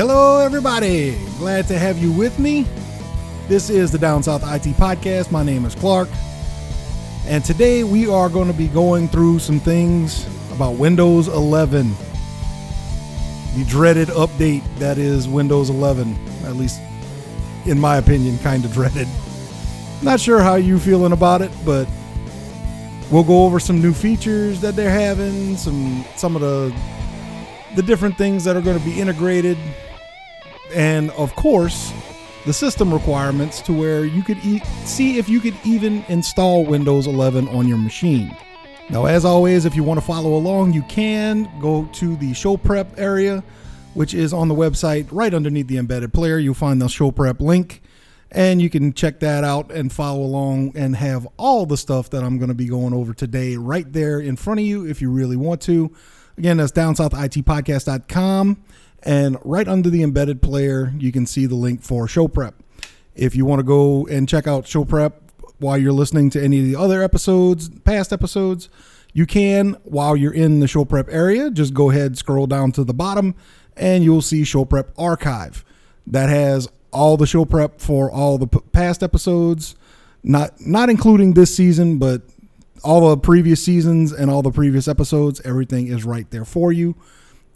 Hello, everybody. Glad to have you with me. This is the Down South IT Podcast. My name is Clark. And today we are going to be going through some things about Windows 11. The dreaded update that is Windows 11, at least in my opinion, kind of dreaded. Not sure how you feeling about it, but we'll go over some new features that they're having, some some of the the different things that are going to be integrated, and of course, the system requirements to where you could e- see if you could even install Windows 11 on your machine. Now, as always, if you want to follow along, you can go to the show prep area, which is on the website right underneath the embedded player. You'll find the show prep link, and you can check that out and follow along and have all the stuff that I'm going to be going over today right there in front of you if you really want to. Again, that's downsouthitpodcast.com. And right under the embedded player, you can see the link for show prep. If you want to go and check out show prep while you're listening to any of the other episodes, past episodes, you can while you're in the show prep area. Just go ahead, scroll down to the bottom, and you'll see show prep archive. That has all the show prep for all the past episodes, not not including this season, but all the previous seasons and all the previous episodes. Everything is right there for you.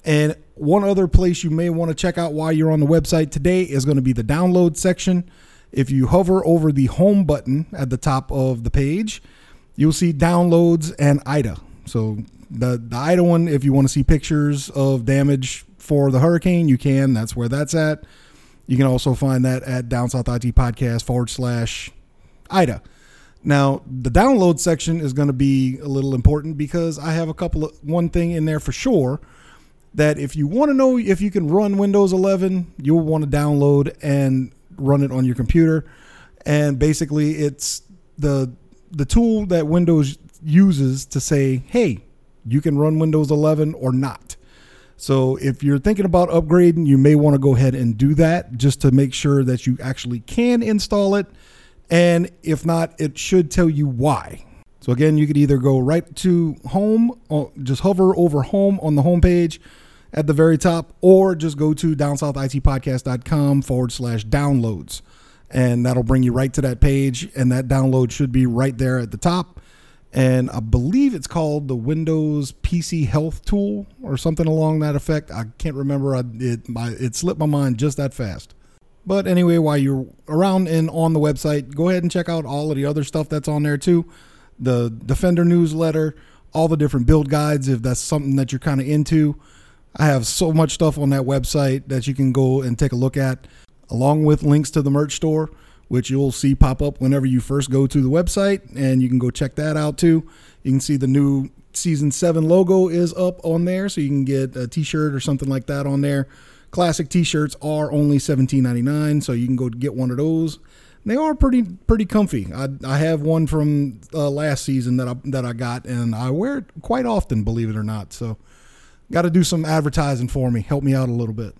And one other place you may want to check out while you're on the website today is going to be the download section. If you hover over the home button at the top of the page, you'll see downloads and IDA. So the the IDA one, if you want to see pictures of damage for the hurricane, you can. That's where that's at. You can also find that at Down South IT Podcast forward slash IDA. Now, the download section is going to be a little important because I have a couple of one thing in there for sure that if you want to know if you can run Windows 11, you'll want to download and run it on your computer. And basically, it's the the tool that Windows uses to say, "Hey, you can run Windows 11 or not." So if you're thinking about upgrading, you may want to go ahead and do that just to make sure that you actually can install it. And if not, it should tell you why. So again, you could either go right to home, or just hover over home on the home page at the very top, or just go to downsouthitpodcast.com forward slash downloads. And that'll bring you right to that page. And that download should be right there at the top. And I believe it's called the Windows PC Health Tool or something along that effect. I can't remember. I, it, my, it slipped my mind just that fast. But anyway, while you're around and on the website, go ahead and check out all of the other stuff that's on there too. The Defender newsletter, all the different build guides, if that's something that you're kind of into. I have so much stuff on that website that you can go and take a look at, along with links to the merch store, which you'll see pop up whenever you first go to the website. And you can go check that out too. You can see the new season seven logo is up on there, so you can get a t shirt or something like that on there. Classic t-shirts are only $17.99, so you can go get one of those. They are pretty pretty comfy. I, I have one from uh, last season that I that I got, and I wear it quite often, believe it or not. So, got to do some advertising for me. Help me out a little bit.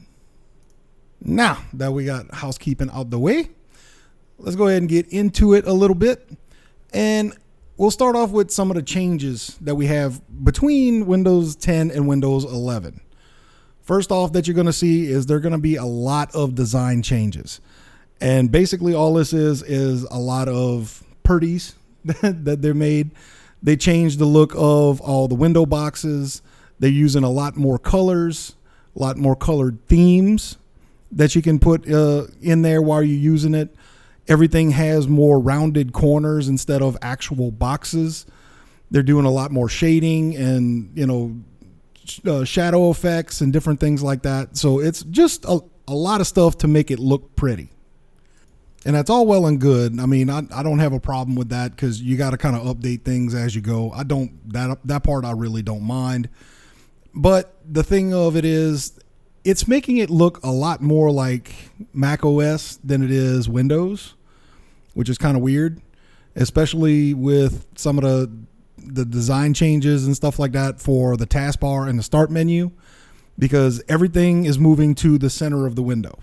Now that we got housekeeping out the way, let's go ahead and get into it a little bit, and we'll start off with some of the changes that we have between Windows 10 and Windows 11. First off, that you're going to see is there going to be a lot of design changes. And basically, all this is is a lot of purties that they're made. They changed the look of all the window boxes. They're using a lot more colors, a lot more colored themes that you can put uh, in there while you're using it. Everything has more rounded corners instead of actual boxes. They're doing a lot more shading and, you know, uh, shadow effects and different things like that. So it's just a, a lot of stuff to make it look pretty. And that's all well and good. I mean, I, I don't have a problem with that because you got to kind of update things as you go. I don't that that part I really don't mind. But the thing of it is, it's making it look a lot more like Mac OS than it is Windows, which is kind of weird, especially with some of the the design changes and stuff like that for the taskbar and the start menu because everything is moving to the center of the window.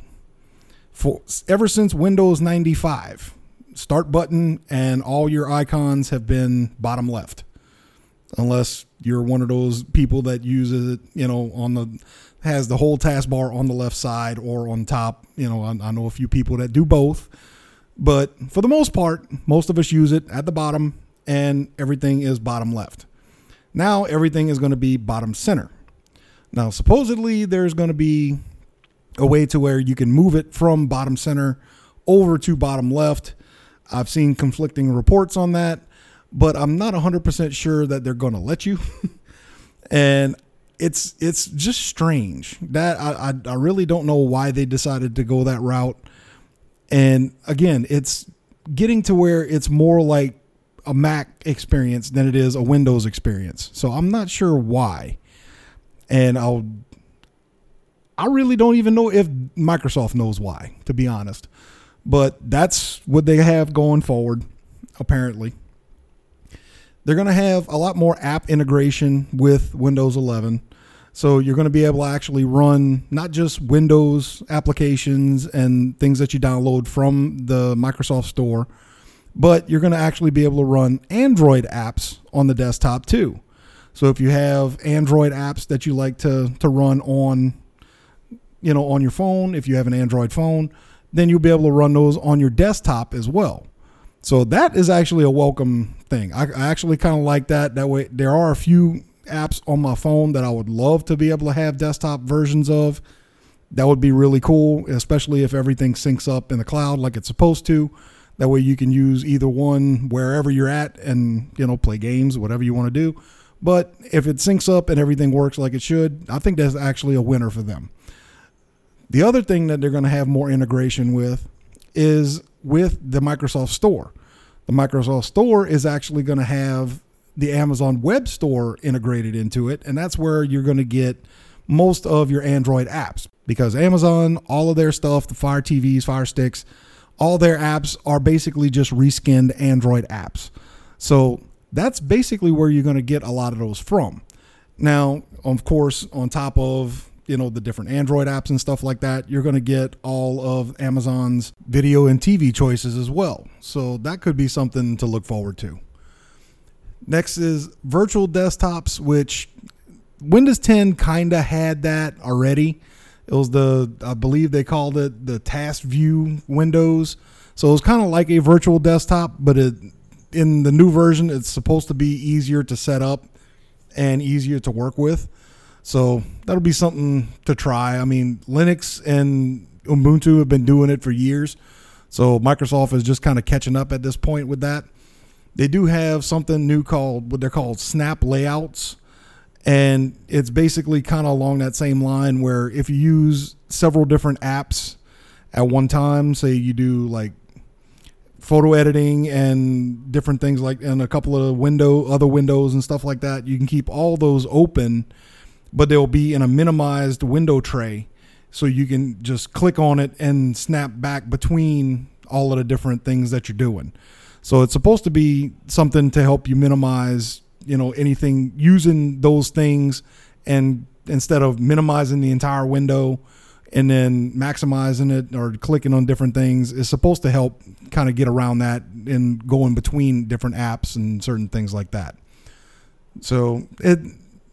For ever since Windows 95, start button and all your icons have been bottom left. unless you're one of those people that uses it, you know, on the has the whole taskbar on the left side or on top. You know, I, I know a few people that do both, but for the most part, most of us use it at the bottom, and everything is bottom left. Now everything is going to be bottom center. Now, supposedly, there's going to be a way to where you can move it from bottom center over to bottom left. I've seen conflicting reports on that, but I'm not 100% sure that they're going to let you. and it's it's just strange that I, I, I really don't know why they decided to go that route. And again, it's getting to where it's more like a Mac experience than it is a Windows experience. So I'm not sure why. And I'll I really don't even know if Microsoft knows why, to be honest. But that's what they have going forward, apparently. They're going to have a lot more app integration with Windows 11. So you're going to be able to actually run not just Windows applications and things that you download from the Microsoft Store, but you're going to actually be able to run Android apps on the desktop too. So if you have Android apps that you like to to run on you know on your phone, if you have an Android phone, then you'll be able to run those on your desktop as well. So that is actually a welcome thing. I, I actually kind of like that. That way, there are a few apps on my phone that I would love to be able to have desktop versions of. That would be really cool, especially if everything syncs up in the cloud like it's supposed to. That way you can use either one wherever you're at and, you know, play games, whatever you want to do. But if it syncs up and everything works like it should, I think that's actually a winner for them. The other thing that they're going to have more integration with is with the Microsoft Store. The Microsoft Store is actually going to have the Amazon Web Store integrated into it, and that's where you're going to get most of your Android apps because Amazon, all of their stuff, the Fire TVs, Fire Sticks, all their apps are basically just reskinned Android apps. So that's basically where you're going to get a lot of those from. Now, of course, on top of you know the different Android apps and stuff like that, you're going to get all of Amazon's video and TV choices as well. So that could be something to look forward to. Next is virtual desktops, which Windows 10 kind of had that already. It was the I believe they called it the task view windows. So it was kind of like a virtual desktop, but it in the new version it's supposed to be easier to set up and easier to work with. So that'll be something to try. I mean, Linux and Ubuntu have been doing it for years. So Microsoft is just kind of catching up at this point with that. They do have something new called what they're called snap layouts and it's basically kind of along that same line where if you use several different apps at one time, say you do like photo editing and different things like and a couple of window other windows and stuff like that, you can keep all those open, but they'll be in a minimized window tray so you can just click on it and snap back between all of the different things that you're doing. So it's supposed to be something to help you minimize you know anything using those things and instead of minimizing the entire window and then maximizing it or clicking on different things is supposed to help kind of get around that and going between different apps and certain things like that. So it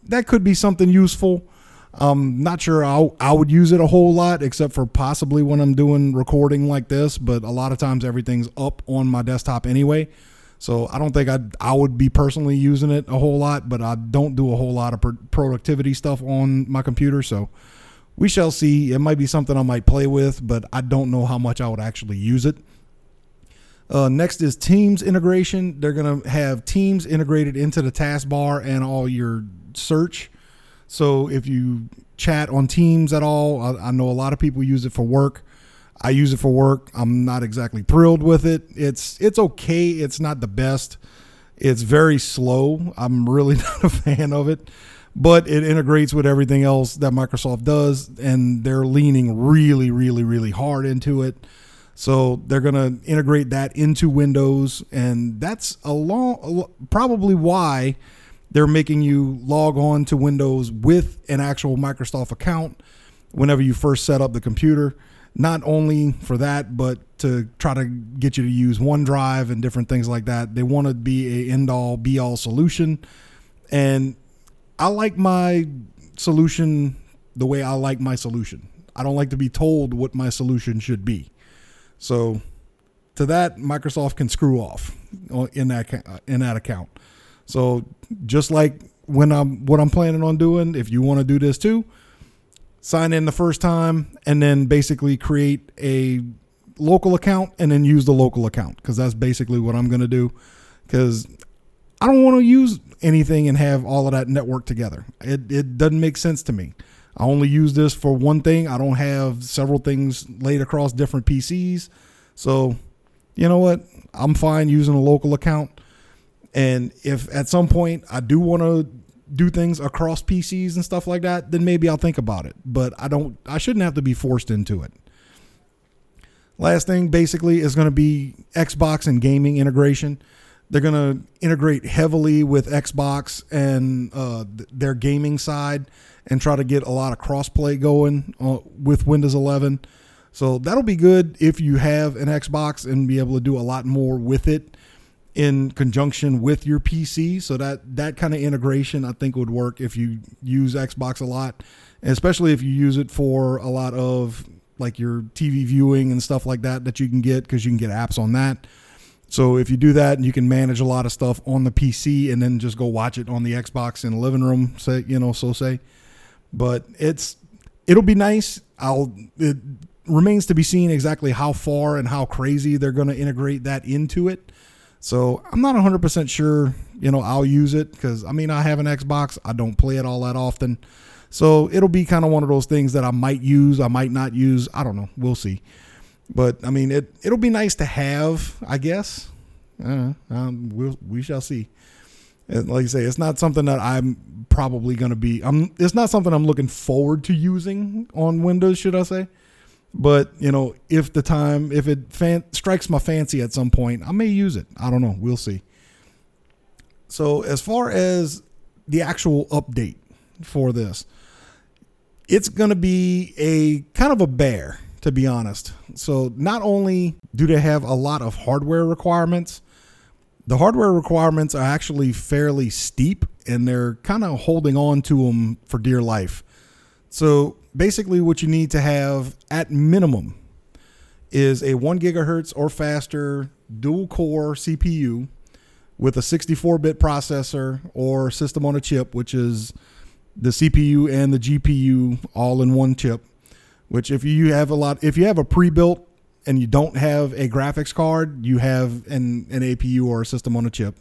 that could be something useful. Um, not sure I, I would use it a whole lot, except for possibly when I'm doing recording like this. But a lot of times everything's up on my desktop anyway. So I don't think I I would be personally using it a whole lot, but I don't do a whole lot of productivity stuff on my computer. So we shall see. It might be something I might play with, but I don't know how much I would actually use it. Uh, next is Teams integration. They're to have Teams integrated into the taskbar and all your search. So if you chat on Teams at all, I, I know a lot of people use it for work. I use it for work. I'm not exactly thrilled with it. It's it's okay. It's not the best. It's very slow. I'm really not a fan of it, but it integrates with everything else that Microsoft does, and they're leaning really, really, really hard into it. So they're going to integrate that into Windows, and that's a long, probably why they're making you log on to Windows with an actual Microsoft account whenever you first set up the computer not only for that, but to try to get you to use OneDrive and different things like that. They want to be a end all be all solution. And I like my solution the way I like my solution. I don't like to be told what my solution should be. So to that, Microsoft can screw off uh, in that uh, in that account. So just like when I'm what I'm planning on doing, if you want to do this too, sign in the first time and then basically create a local account and then use the local account because that's basically what I'm going to do because I don't want to use anything and have all of that network together. It, it doesn't make sense to me. I only use this for one thing. I don't have several things laid across different PCs. So, you know what? I'm fine using a local account. And if at some point I do want to do things across PCs and stuff like that, then maybe I'll think about it. But I don't I shouldn't have to be forced into it. Last thing basically is going to be Xbox and gaming integration. They're going to integrate heavily with Xbox and uh, their gaming side and try to get a lot of crossplay going uh, with Windows 11. So that'll be good if you have an Xbox and be able to do a lot more with it in conjunction with your PC. So that that kind of integration I think would work if you use Xbox a lot, especially if you use it for a lot of like your TV viewing and stuff like that that you can get because you can get apps on that. So if you do that, you can manage a lot of stuff on the PC and then just go watch it on the Xbox in the living room, say you know, so say. But it's it'll be nice. I'll it remains to be seen exactly how far and how crazy they're going to integrate that into it. So I'm not 100% sure, you know, I'll use it because I mean, I have an Xbox. I don't play it all that often. So it'll be kind of one of those things that I might use, I might not use. I don't know. We'll see. But I mean, it it'll be nice to have, I guess. Uh, um, we'll, we shall see. And like I say, it's not something that I'm probably going to be. I'm. It's not something I'm looking forward to using on Windows, should I say? But you know, if the time, if it fan, strikes my fancy at some point, I may use it. I don't know. We'll see. So as far as the actual update for this, it's going to be a kind of a bear, to be honest. So not only do they have a lot of hardware requirements, the hardware requirements are actually fairly steep, and they're kind of holding on to them for dear life. So basically, what you need to have at minimum is a one gigahertz or faster dual core CPU with a 64 bit processor or system on a chip, which is the CPU and the GPU all in one chip. Which, if you have a lot, if you have a pre built and you don't have a graphics card, you have an, an APU or a system on a chip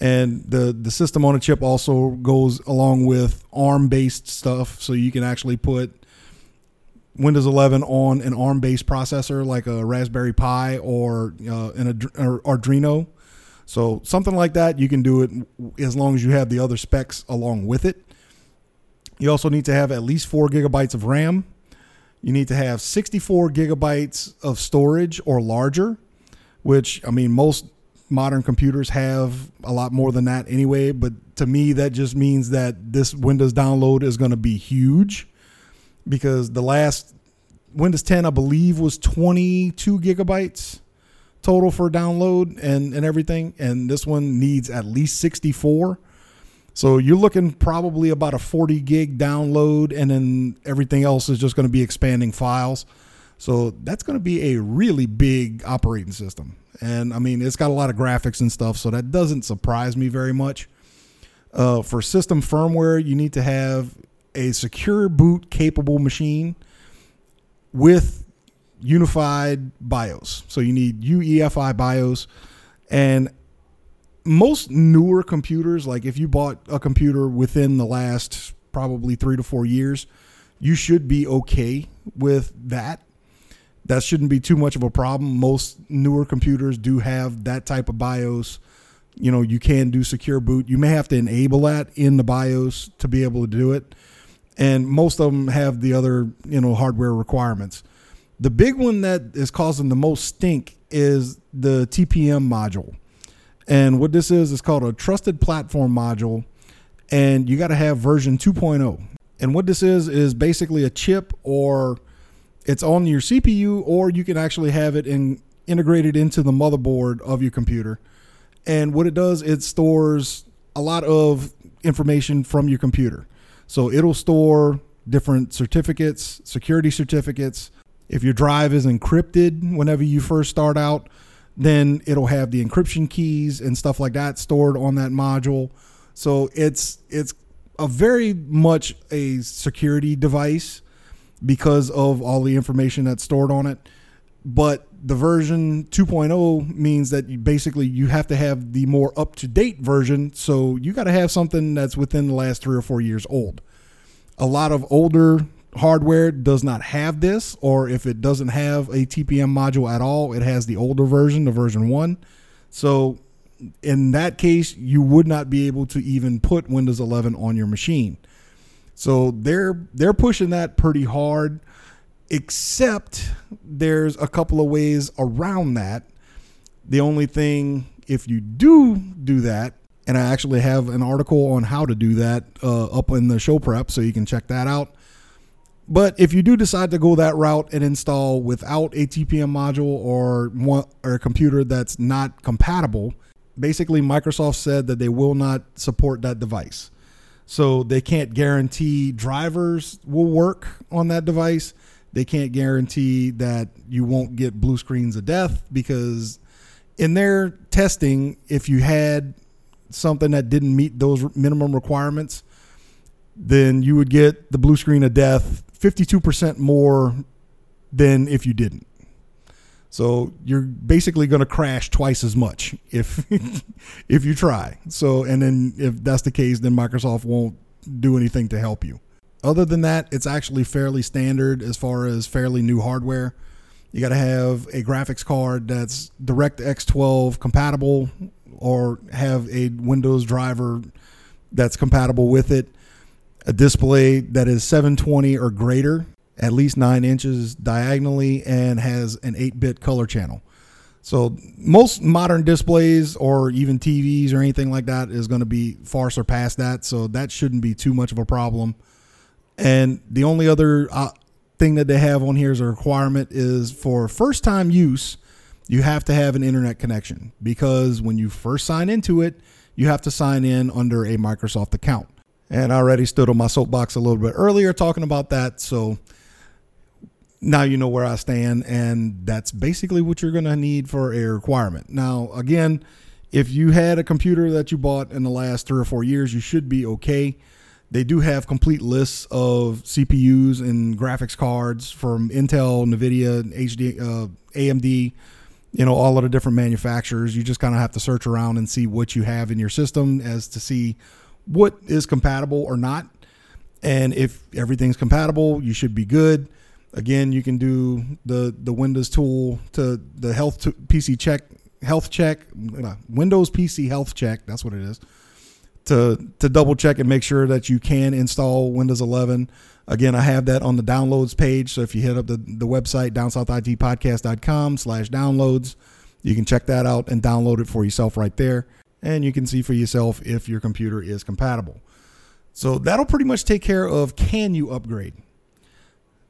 and the the system on a chip also goes along with ARM based stuff, so you can actually put Windows 11 on an ARM based processor like a Raspberry Pi or uh, an Arduino. So something like that, you can do it as long as you have the other specs along with it. You also need to have at least four gigabytes of RAM. You need to have 64 gigabytes of storage or larger, which I mean most modern computers have a lot more than that anyway. But to me, that just means that this Windows download is going to be huge because the last Windows 10, I believe, was 22 gigabytes total for download and, and everything. And this one needs at least 64. So you're looking probably about a 40 gig download, and then everything else is just going to be expanding files. So that's going to be a really big operating system. And I mean, it's got a lot of graphics and stuff, so that doesn't surprise me very much. Uh, for system firmware, you need to have a secure boot capable machine with unified BIOS. So you need UEFI BIOS. And most newer computers, like if you bought a computer within the last probably three to four years, you should be okay with that that shouldn't be too much of a problem. Most newer computers do have that type of BIOS. You know, you can do secure boot. You may have to enable that in the BIOS to be able to do it. And most of them have the other, you know, hardware requirements. The big one that is causing the most stink is the TPM module. And what this is is called a trusted platform module and you got to have version 2.0. And what this is is basically a chip or it's on your CPU, or you can actually have it in, integrated into the motherboard of your computer. And what it does, it stores a lot of information from your computer. So it'll store different certificates, security certificates. If your drive is encrypted whenever you first start out, then it'll have the encryption keys and stuff like that stored on that module. So it's it's a very much a security device because of all the information that's stored on it. But the version 2.0 means that you basically you have to have the more up to date version. So you got to have something that's within the last three or four years old. A lot of older hardware does not have this, or if it doesn't have a TPM module at all, it has the older version, the version one. So in that case, you would not be able to even put Windows 11 on your machine. So they're they're pushing that pretty hard. Except there's a couple of ways around that. The only thing, if you do do that, and I actually have an article on how to do that uh, up in the show prep, so you can check that out. But if you do decide to go that route and install without a TPM module or one, or a computer that's not compatible, basically Microsoft said that they will not support that device. So they can't guarantee drivers will work on that device. They can't guarantee that you won't get blue screens of death because in their testing, if you had something that didn't meet those minimum requirements, then you would get the blue screen of death 52% more than if you didn't. So you're basically going to crash twice as much if if you try. So and then if that's the case, then Microsoft won't do anything to help you. Other than that, it's actually fairly standard as far as fairly new hardware. You got to have a graphics card that's DirectX 12 compatible or have a Windows driver that's compatible with it a display that is 720 or greater, at least nine inches diagonally, and has an 8 bit color channel. So, most modern displays or even TVs or anything like that is going to be far surpassed that. So, that shouldn't be too much of a problem. And the only other uh, thing that they have on here as a requirement is for first time use, you have to have an internet connection because when you first sign into it, you have to sign in under a Microsoft account. And I already stood on my soapbox a little bit earlier talking about that. So now you know where I stand. And that's basically what you're going to need for a requirement. Now, again, if you had a computer that you bought in the last three or four years, you should be okay. They do have complete lists of CPUs and graphics cards from Intel, NVIDIA, HD, uh, AMD, you know, all of the different manufacturers. You just kind of have to search around and see what you have in your system as to see what is compatible or not. And if everything's compatible, you should be good. Again, you can do the the Windows tool to the health to PC check health check uh, Windows PC health check. That's what it is. To to double check and make sure that you can install Windows 11. Again, I have that on the downloads page. So if you hit up the, the website downsouthitpodcast.com slash downloads, you can check that out and download it for yourself right there and you can see for yourself if your computer is compatible. So that'll pretty much take care of can you upgrade?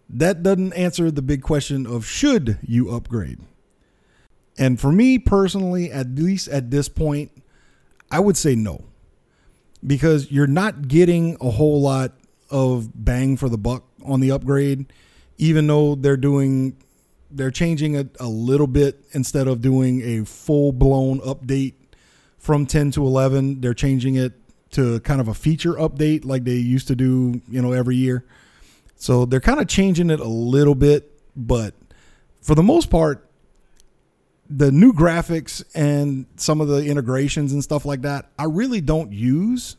That doesn't answer the big question of should you upgrade. And for me personally, at least at this point, I would say no. Because you're not getting a whole lot of bang for the buck on the upgrade, even though they're doing they're changing it a little bit instead of doing a full blown update from 10 to 11. They're changing it to kind of a feature update like they used to do, you know, every year. So they're kind of changing it a little bit, but for the most part, the new graphics and some of the integrations and stuff like that, I really don't use.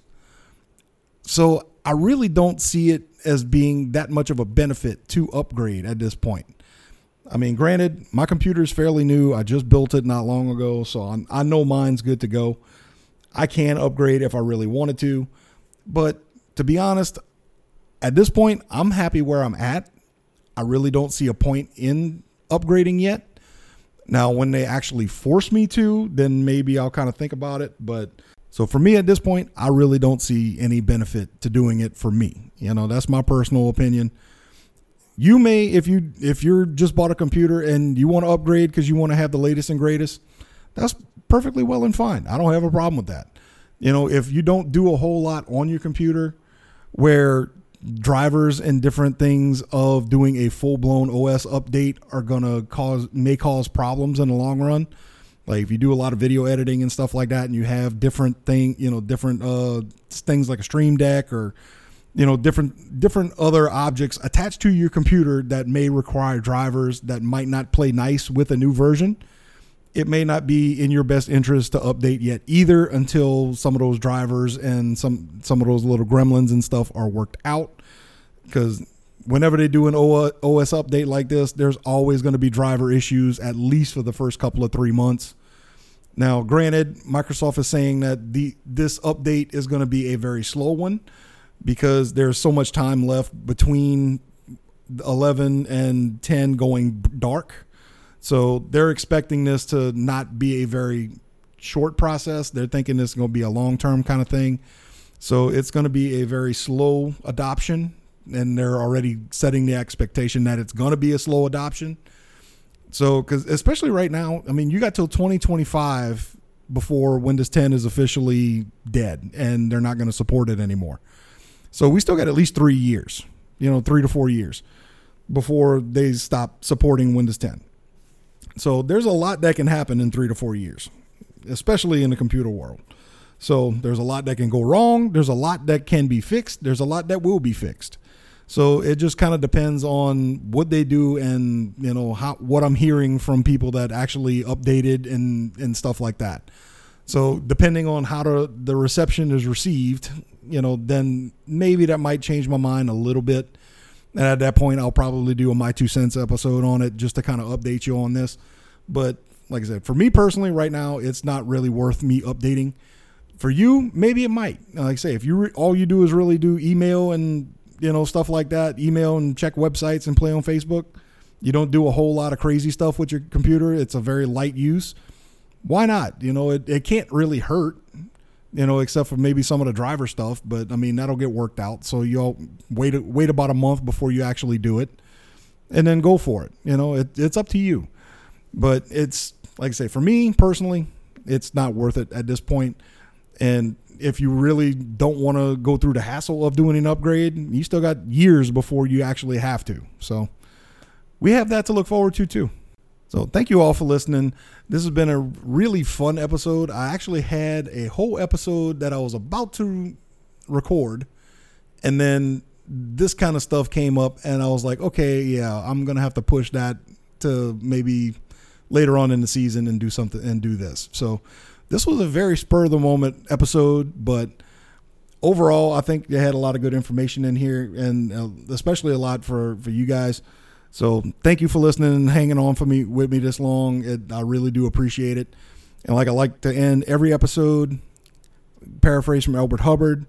So I really don't see it as being that much of a benefit to upgrade at this point. I mean, granted, my computer is fairly new. I just built it not long ago, so I'm, i know mine's good to go. I can upgrade if I really wanted to, but to be honest, at this point, I'm happy where I'm at. I really don't see a point in upgrading yet. Now, when they actually force me to, then maybe I'll kind of think about it. But so for me at this point, I really don't see any benefit to doing it for me. You know, that's my personal opinion you may if you if you're just bought a computer and you want to upgrade because you want to have the latest and greatest that's perfectly well and fine i don't have a problem with that You know, if you don't do a whole lot on your computer where drivers and different things of doing a full blown OS update are gonna cause may cause problems in the long run. Like if you do a lot of video editing and stuff like that, and you have different thing, you know, different uh, things like a Stream Deck or you know different different other objects attached to your computer that may require drivers that might not play nice with a new version it may not be in your best interest to update yet either until some of those drivers and some some of those little gremlins and stuff are worked out because whenever they do an OS update like this there's always going to be driver issues at least for the first couple of 3 months now granted Microsoft is saying that the this update is going to be a very slow one because there's so much time left between 11 and 10 going dark. So they're expecting this to not be a very short process. They're thinking this is going to be a long term kind of thing. So it's going to be a very slow adoption. And they're already setting the expectation that it's going to be a slow adoption. So, because especially right now, I mean, you got till 2025 before Windows 10 is officially dead and they're not going to support it anymore. So we still got at least three years, you know, three to four years before they stop supporting Windows 10. So there's a lot that can happen in three to four years, especially in the computer world. So there's a lot that can go wrong. There's a lot that can be fixed. There's a lot that will be fixed. So it just kind of depends on what they do and you know how what I'm hearing from people that actually updated and and stuff like that. So depending on how to, the reception is received, you know, then maybe that might change my mind a little bit. And at that point, I'll probably do a my two cents episode on it just to kind of update you on this. But like I said, for me personally, right now, it's not really worth me updating. For you, maybe it might. Like I say, if you re- all you do is really do email and you know stuff like that, email and check websites and play on Facebook, you don't do a whole lot of crazy stuff with your computer. It's a very light use why not? You know, it, it can't really hurt, you know, except for maybe some of the driver stuff. But I mean, that'll get worked out. So you'll wait wait about a month before you actually do it, and then go for it. You know, it, it's up to you. But it's like I say, for me personally, it's not worth it at this point. And if you really don't want to go through the hassle of doing an upgrade, you still got years before you actually have to. So we have that to look forward to too. So thank you all for listening. This has been a really fun episode. I actually had a whole episode that I was about to record, and then this kind of stuff came up, and I was like, okay, yeah, I'm gonna have to push that to maybe later on in the season and do something and do this. So this was a very spur of the moment episode, but overall, I think they had a lot of good information in here, and uh, especially a lot for for you guys. So thank you for listening and hanging on for me with me this long. It, I really do appreciate it. And like I like to end every episode, paraphrase from Elbert Hubbard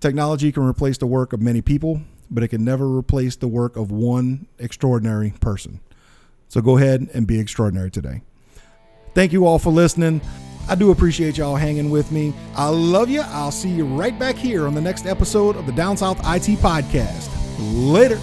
technology can replace the work of many people, but it can never replace the work of one extraordinary person. So go ahead and be extraordinary today. Thank you all for listening. I do appreciate y'all hanging with me. I love you. I'll see you right back here on the next episode of the Down South IT Podcast. Later.